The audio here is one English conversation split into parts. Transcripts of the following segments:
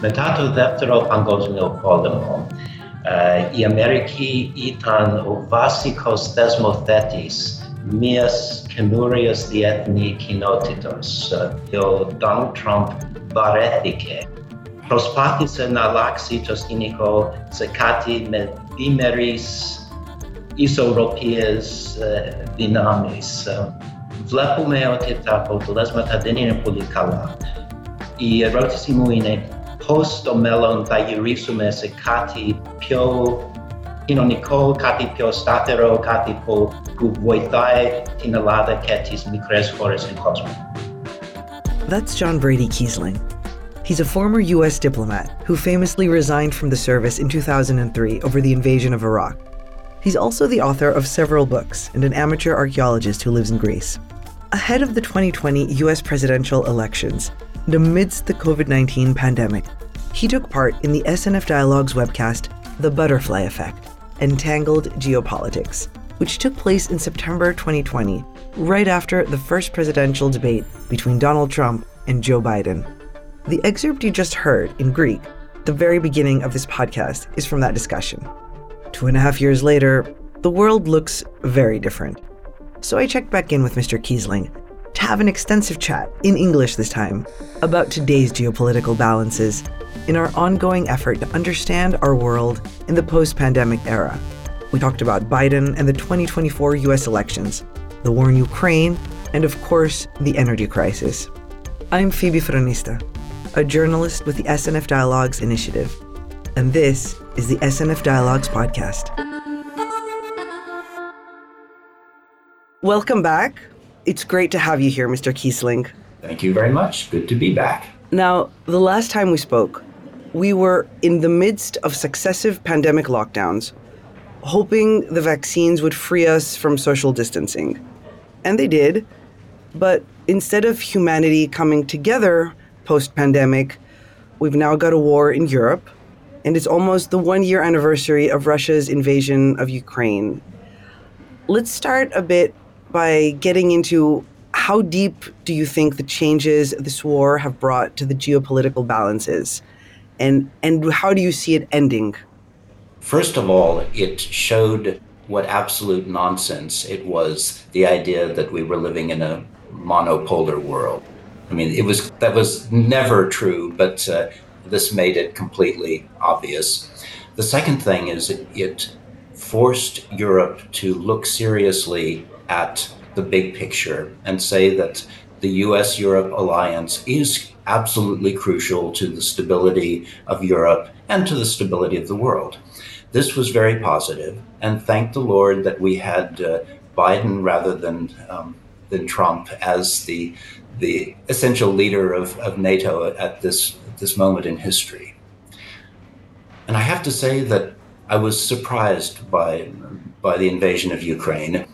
Μετά το δεύτερο παγκόσμιο πόλεμο, η Αμερική ήταν ο βασικός θεσμοθέτης μιας καινούριας διεθνή κοινότητας. Ο Donald Trump βαρέθηκε. Προσπάθησε να αλλάξει το σκηνικό σε κάτι με διμερείς ισορροπίες δυνάμεις. Βλέπουμε ότι τα αποτελέσματα δεν είναι πολύ καλά. Η ερώτηση μου είναι postal melon diurysum se kati pio inoniko kati pio statero kati po guvoitai tinalada ketis Mikres, fores in cosmos. That's John Brady Kiesling. He's a former U.S. diplomat who famously resigned from the service in 2003 over the invasion of Iraq. He's also the author of several books and an amateur archaeologist who lives in Greece. Ahead of the 2020 U.S. presidential elections, amidst the COVID 19 pandemic, he took part in the SNF Dialogues webcast, The Butterfly Effect Entangled Geopolitics, which took place in September 2020, right after the first presidential debate between Donald Trump and Joe Biden. The excerpt you just heard in Greek, the very beginning of this podcast, is from that discussion. Two and a half years later, the world looks very different. So I checked back in with Mr. Kiesling to have an extensive chat, in English this time, about today's geopolitical balances in our ongoing effort to understand our world in the post pandemic era. We talked about Biden and the 2024 US elections, the war in Ukraine, and of course, the energy crisis. I'm Phoebe Fronista, a journalist with the SNF Dialogues Initiative, and this is the SNF Dialogues Podcast. Welcome back. It's great to have you here, Mr. Kiesling. Thank you very much. Good to be back. Now, the last time we spoke, we were in the midst of successive pandemic lockdowns, hoping the vaccines would free us from social distancing. And they did. But instead of humanity coming together post pandemic, we've now got a war in Europe, and it's almost the one year anniversary of Russia's invasion of Ukraine. Let's start a bit by getting into how deep do you think the changes this war have brought to the geopolitical balances? And, and how do you see it ending? First of all, it showed what absolute nonsense it was the idea that we were living in a monopolar world. I mean, it was that was never true, but uh, this made it completely obvious. The second thing is it, it forced Europe to look seriously at the big picture and say that the US Europe alliance is absolutely crucial to the stability of Europe and to the stability of the world. This was very positive, and thank the Lord that we had uh, Biden rather than um, than Trump as the the essential leader of, of NATO at this this moment in history. And I have to say that I was surprised by by the invasion of Ukraine.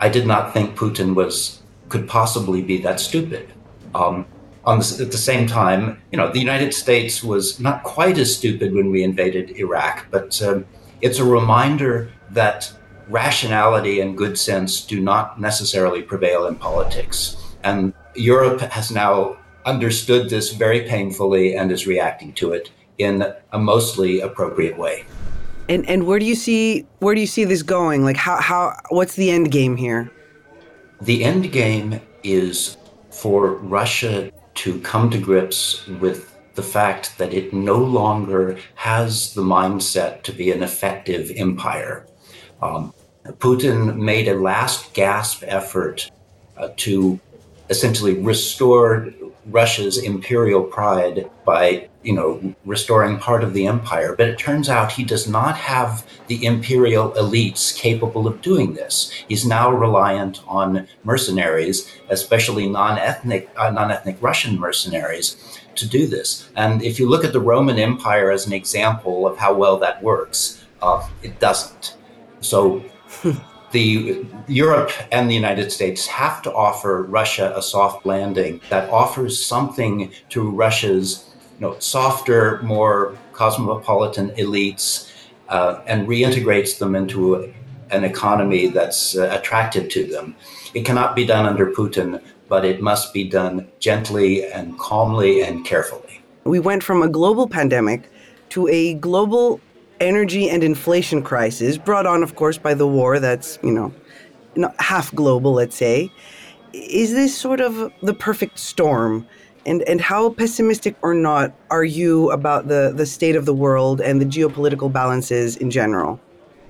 I did not think Putin was could possibly be that stupid. Um, the, at the same time, you know, the United States was not quite as stupid when we invaded Iraq, but um, it's a reminder that rationality and good sense do not necessarily prevail in politics. And Europe has now understood this very painfully and is reacting to it in a mostly appropriate way. And and where do you see where do you see this going? Like how how what's the end game here? The end game is for Russia to come to grips with the fact that it no longer has the mindset to be an effective empire. Um, Putin made a last gasp effort uh, to essentially restore Russia's imperial pride by, you know, restoring part of the empire. But it turns out he does not have the imperial elites capable of doing this. He's now reliant on mercenaries, especially non-ethnic, uh, non-ethnic Russian mercenaries, to do this. And if you look at the Roman Empire as an example of how well that works, uh, it doesn't. So the Europe and the United States have to offer Russia a soft landing that offers something to Russia's you know, softer, more cosmopolitan elites uh, and reintegrates them into an economy that's uh, attractive to them. It cannot be done under Putin, but it must be done gently and calmly and carefully. We went from a global pandemic to a global energy and inflation crisis, brought on, of course, by the war that's, you know, half global, let's say. Is this sort of the perfect storm? And, and how pessimistic or not are you about the, the state of the world and the geopolitical balances in general?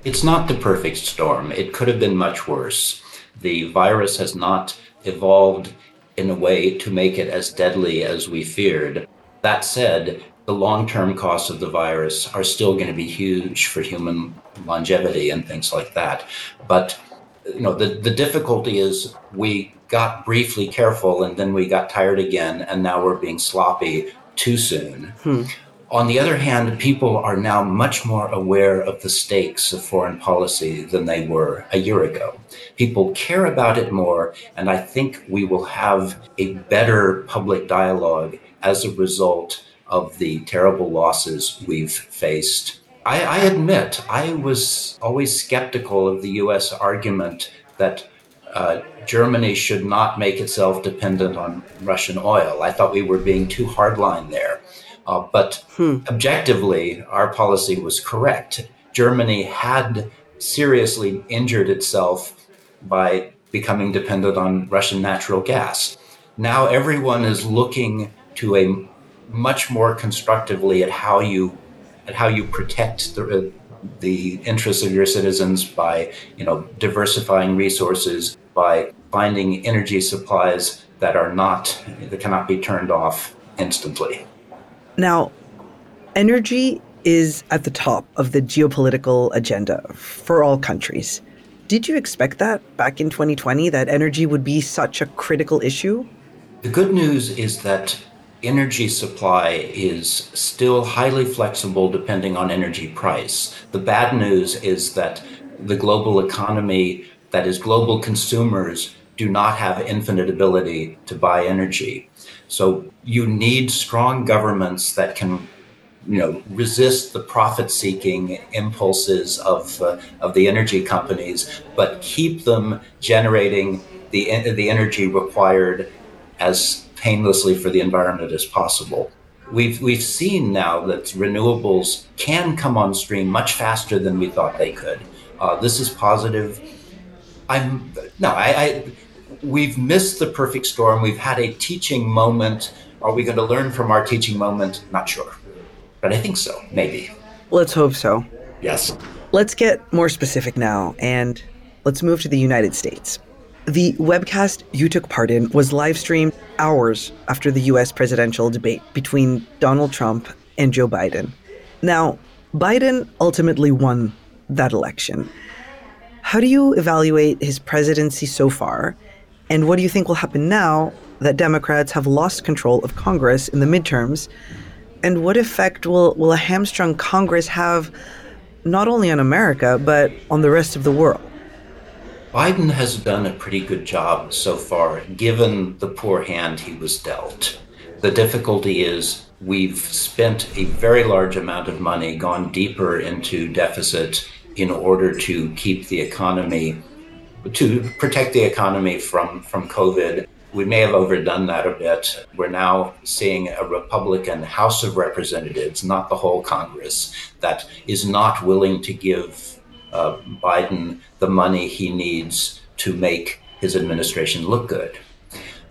It's not the perfect storm. It could have been much worse. The virus has not evolved in a way to make it as deadly as we feared. That said, the long term costs of the virus are still going to be huge for human longevity and things like that. But you know, the, the difficulty is we got briefly careful and then we got tired again, and now we're being sloppy too soon. Hmm. On the other hand, people are now much more aware of the stakes of foreign policy than they were a year ago. People care about it more, and I think we will have a better public dialogue as a result of the terrible losses we've faced. I, I admit, I was always skeptical of the US argument that uh, Germany should not make itself dependent on Russian oil. I thought we were being too hardline there. Uh, but hmm. objectively, our policy was correct. Germany had seriously injured itself by becoming dependent on Russian natural gas. Now everyone is looking to a much more constructively at how you at how you protect the the interests of your citizens by you know diversifying resources by finding energy supplies that are not that cannot be turned off instantly. Now, energy is at the top of the geopolitical agenda for all countries. Did you expect that back in 2020 that energy would be such a critical issue? The good news is that energy supply is still highly flexible depending on energy price. The bad news is that the global economy, that is, global consumers, do not have infinite ability to buy energy. So you need strong governments that can you know resist the profit seeking impulses of uh, of the energy companies but keep them generating the the energy required as painlessly for the environment as possible we've we've seen now that renewables can come on stream much faster than we thought they could uh, this is positive i'm no I, I we've missed the perfect storm. We've had a teaching moment. Are we going to learn from our teaching moment? Not sure. But I think so, maybe. Let's hope so. Yes. Let's get more specific now and let's move to the United States. The webcast you took part in was live streamed hours after the US presidential debate between Donald Trump and Joe Biden. Now, Biden ultimately won that election. How do you evaluate his presidency so far? And what do you think will happen now that Democrats have lost control of Congress in the midterms? And what effect will, will a hamstrung Congress have not only on America, but on the rest of the world? Biden has done a pretty good job so far, given the poor hand he was dealt. The difficulty is we've spent a very large amount of money, gone deeper into deficit in order to keep the economy to protect the economy from, from COVID. We may have overdone that a bit. We're now seeing a Republican House of Representatives, not the whole Congress, that is not willing to give uh, Biden the money he needs to make his administration look good.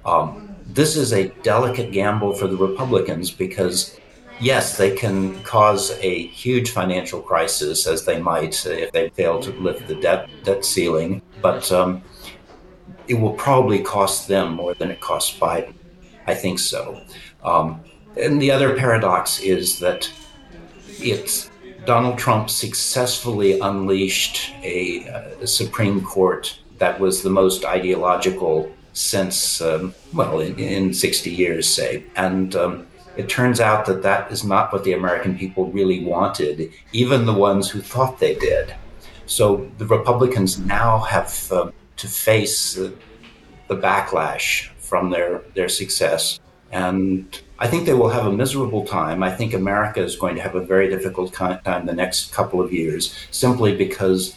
Um, this is a delicate gamble for the Republicans because yes, they can cause a huge financial crisis, as they might if they fail to lift the debt debt ceiling. But um, it will probably cost them more than it costs Biden. I think so. Um, and the other paradox is that it's Donald Trump successfully unleashed a, a Supreme Court that was the most ideological since, um, well, in, in, 60 years, say. And um, it turns out that that is not what the American people really wanted, even the ones who thought they did. So the Republicans now have uh, to face the backlash from their, their success. And I think they will have a miserable time. I think America is going to have a very difficult time the next couple of years, simply because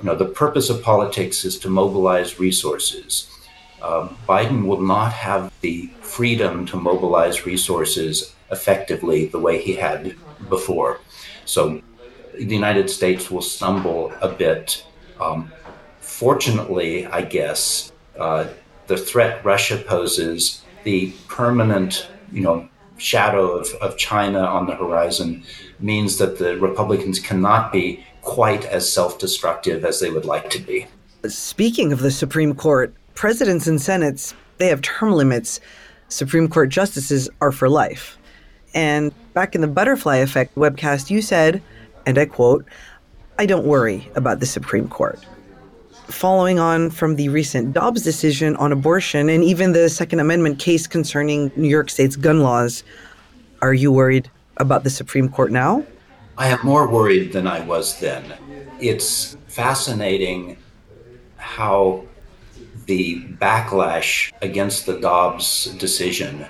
you know the purpose of politics is to mobilize resources. Uh, Biden will not have the freedom to mobilize resources effectively the way he had before. So the United States will stumble a bit. Um, fortunately, I guess, uh, the threat Russia poses, the permanent, you know, shadow of, of China on the horizon means that the Republicans cannot be quite as self destructive as they would like to be. Speaking of the Supreme Court, presidents and senates, they have term limits. Supreme Court justices are for life. And back in the Butterfly Effect webcast, you said, and I quote, I don't worry about the Supreme Court. Following on from the recent Dobbs decision on abortion and even the Second Amendment case concerning New York State's gun laws, are you worried about the Supreme Court now? I am more worried than I was then. It's fascinating how the backlash against the Dobbs decision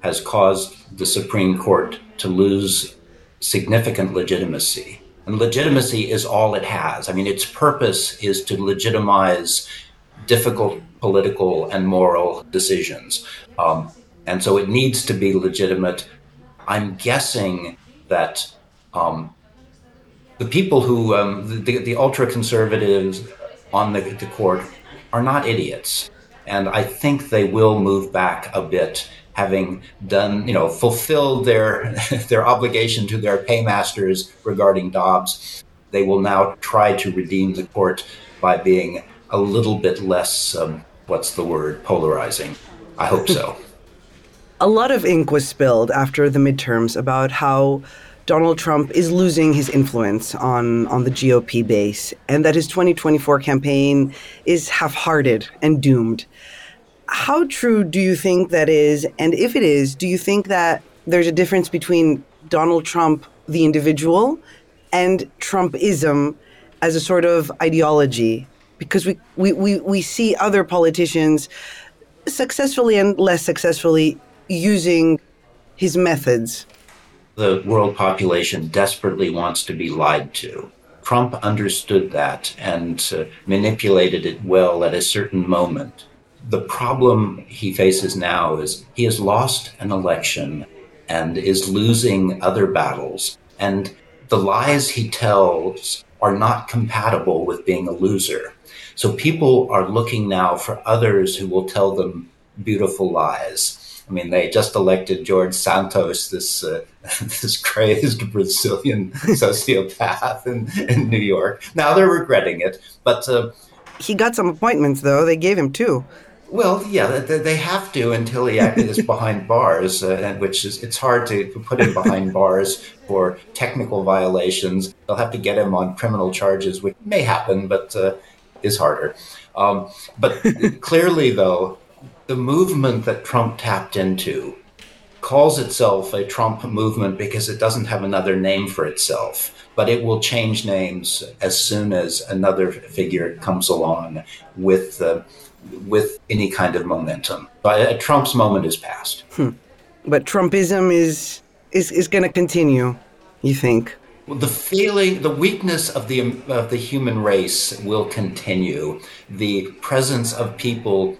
has caused the Supreme Court to lose significant legitimacy. And legitimacy is all it has. I mean, its purpose is to legitimize difficult political and moral decisions. Um, and so it needs to be legitimate. I'm guessing that um, the people who, um, the, the ultra conservatives on the, the court, are not idiots. And I think they will move back a bit having done, you know, fulfilled their their obligation to their paymasters regarding Dobbs, they will now try to redeem the court by being a little bit less, um, what's the word, polarizing. I hope so. a lot of ink was spilled after the midterms about how Donald Trump is losing his influence on, on the GOP base and that his 2024 campaign is half hearted and doomed. How true do you think that is? And if it is, do you think that there's a difference between Donald Trump, the individual, and Trumpism as a sort of ideology? Because we, we, we, we see other politicians successfully and less successfully using his methods. The world population desperately wants to be lied to. Trump understood that and uh, manipulated it well at a certain moment the problem he faces now is he has lost an election and is losing other battles. And the lies he tells are not compatible with being a loser. So people are looking now for others who will tell them beautiful lies. I mean, they just elected George Santos, this uh, this crazed Brazilian sociopath in, in New York. Now they're regretting it, but uh, he got some appointments though. They gave him two. Well, yeah, they have to until he is behind bars, uh, which is it's hard to put him behind bars for technical violations. They'll have to get him on criminal charges, which may happen, but uh, is harder. Um, but clearly, though, the movement that Trump tapped into calls itself a Trump movement because it doesn't have another name for itself. But it will change names as soon as another figure comes along with. Uh, with any kind of momentum. But uh, Trump's moment is past. Hmm. But Trumpism is is is going to continue. You think? Well, the feeling, the weakness of the of the human race will continue. The presence of people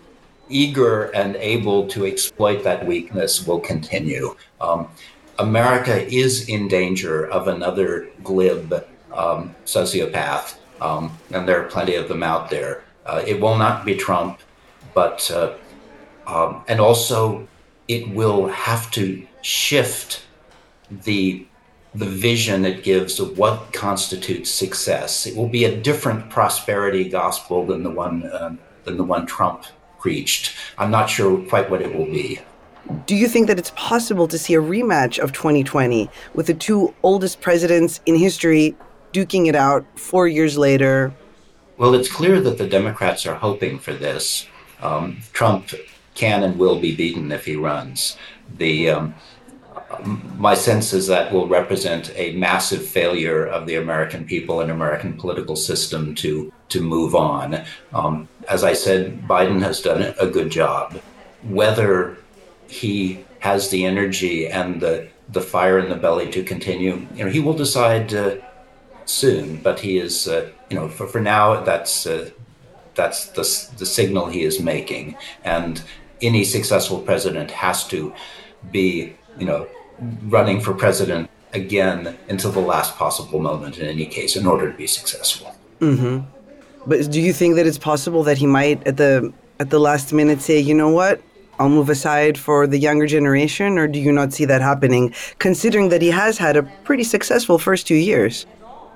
eager and able to exploit that weakness will continue. Um, America is in danger of another glib um, sociopath, um, and there are plenty of them out there. Uh, it will not be Trump, but uh, um, and also it will have to shift the the vision it gives of what constitutes success. It will be a different prosperity gospel than the one uh, than the one Trump preached. I'm not sure quite what it will be. Do you think that it's possible to see a rematch of 2020 with the two oldest presidents in history duking it out four years later, well, it's clear that the Democrats are hoping for this. Um, Trump can and will be beaten if he runs. The um, my sense is that will represent a massive failure of the American people and American political system to to move on. Um, as I said, Biden has done a good job. Whether he has the energy and the the fire in the belly to continue, you know, he will decide. Uh, soon, but he is, uh, you know, for, for now, that's uh, that's the, the signal he is making. And any successful president has to be, you know, running for president again until the last possible moment in any case in order to be successful. Mm-hmm. But do you think that it's possible that he might at the at the last minute say, you know what, I'll move aside for the younger generation, or do you not see that happening, considering that he has had a pretty successful first two years?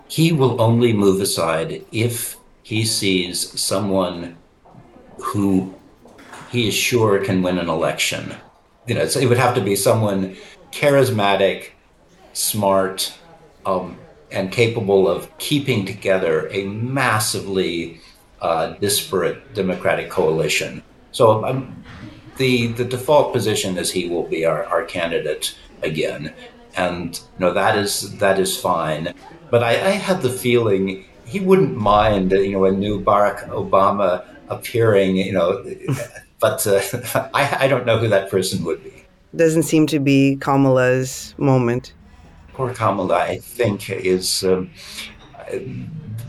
He will only move aside if he sees someone who he is sure can win an election. You know, it would have to be someone charismatic, smart, um, and capable of keeping together a massively uh, disparate Democratic coalition. So um, the the default position is he will be our, our candidate again, and you know that is that is fine. But I, I had the feeling he wouldn't mind you know a new Barack Obama appearing. You know, but uh, I, I don't know who that person would be. Doesn't seem to be Kamala's moment. Poor Kamala, I think, is. Um,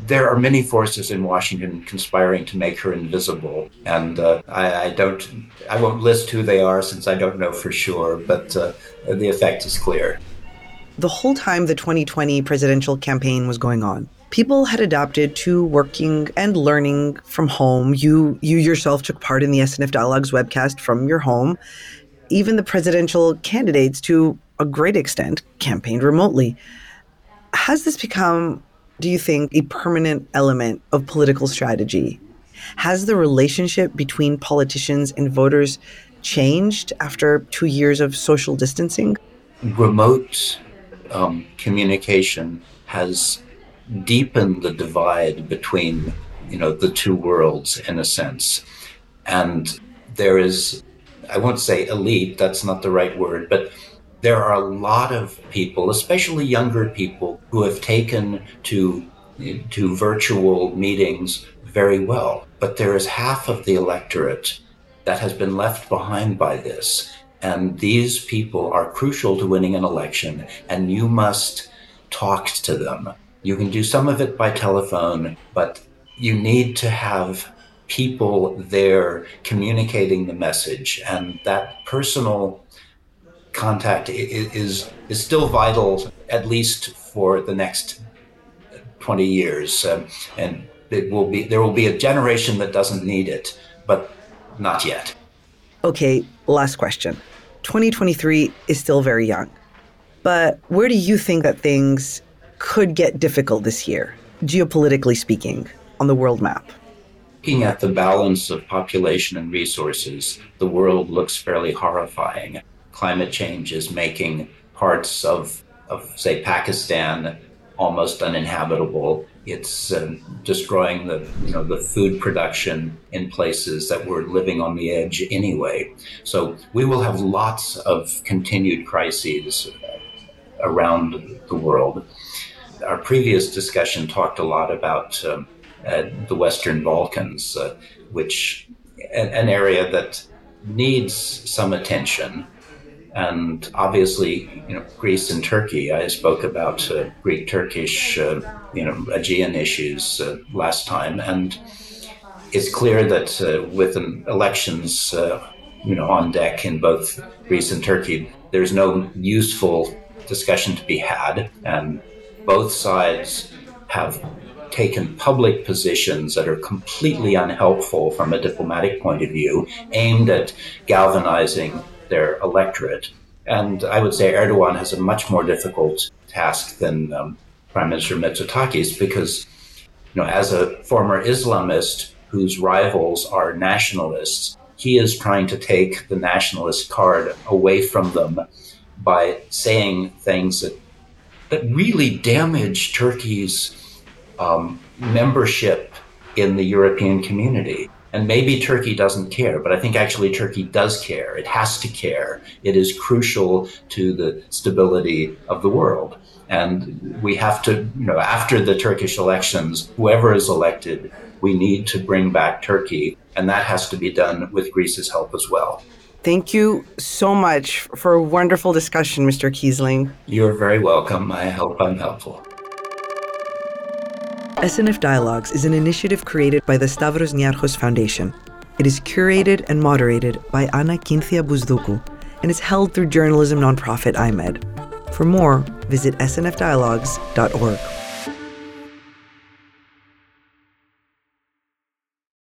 there are many forces in Washington conspiring to make her invisible, and uh, I, I, don't. I won't list who they are since I don't know for sure, but uh, the effect is clear. The whole time the 2020 presidential campaign was going on, people had adapted to working and learning from home. You you yourself took part in the SNF Dialogues webcast from your home. Even the presidential candidates, to a great extent, campaigned remotely. Has this become do you think, a permanent element of political strategy? Has the relationship between politicians and voters changed after two years of social distancing? Remote um, communication has deepened the divide between you know the two worlds in a sense and there is i won't say elite that's not the right word but there are a lot of people, especially younger people, who have taken to to virtual meetings very well. But there is half of the electorate that has been left behind by this. And these people are crucial to winning an election, and you must talk to them. You can do some of it by telephone, but you need to have people there communicating the message. And that personal contact is is still vital, at least for the next twenty years, um, and it will be there will be a generation that doesn't need it, but not yet. Okay, last question. 2023 is still very young, but where do you think that things could get difficult this year, geopolitically speaking, on the world map? Looking at the balance of population and resources, the world looks fairly horrifying climate change is making parts of, of say, Pakistan almost uninhabitable. It's uh, destroying the you know the food production in places that were living on the edge anyway. So we will have lots of continued crises around the world. Our previous discussion talked a lot about um, uh, the Western Balkans, uh, which an area that needs some attention and obviously, you know, Greece and Turkey. I spoke about uh, Greek-Turkish, uh, you know, Aegean issues uh, last time, and it's clear that uh, with elections, uh, you know, on deck in both Greece and Turkey, there's no useful discussion to be had, and both sides have taken public positions that are completely unhelpful from a diplomatic point of view, aimed at galvanizing their electorate. And I would say Erdogan has a much more difficult task than um, Prime Minister Mitsotakis because, you know, as a former Islamist whose rivals are nationalists, he is trying to take the nationalist card away from them by saying things that that really damage Turkey's um, membership in the European community. And maybe Turkey doesn't care, but I think actually Turkey does care. It has to care. It is crucial to the stability of the world. And we have to, you know, after the Turkish elections, whoever is elected, we need to bring back Turkey. And that has to be done with Greece's help as well. Thank you so much for a wonderful discussion, Mr. Kiesling. You're very welcome. I hope I'm helpful. SNF Dialogues is an initiative created by the Stavros Niarchos Foundation. It is curated and moderated by Anna Kynthia Bousdoukou and is held through journalism nonprofit iMEdD. For more, visit snfdialogues.org.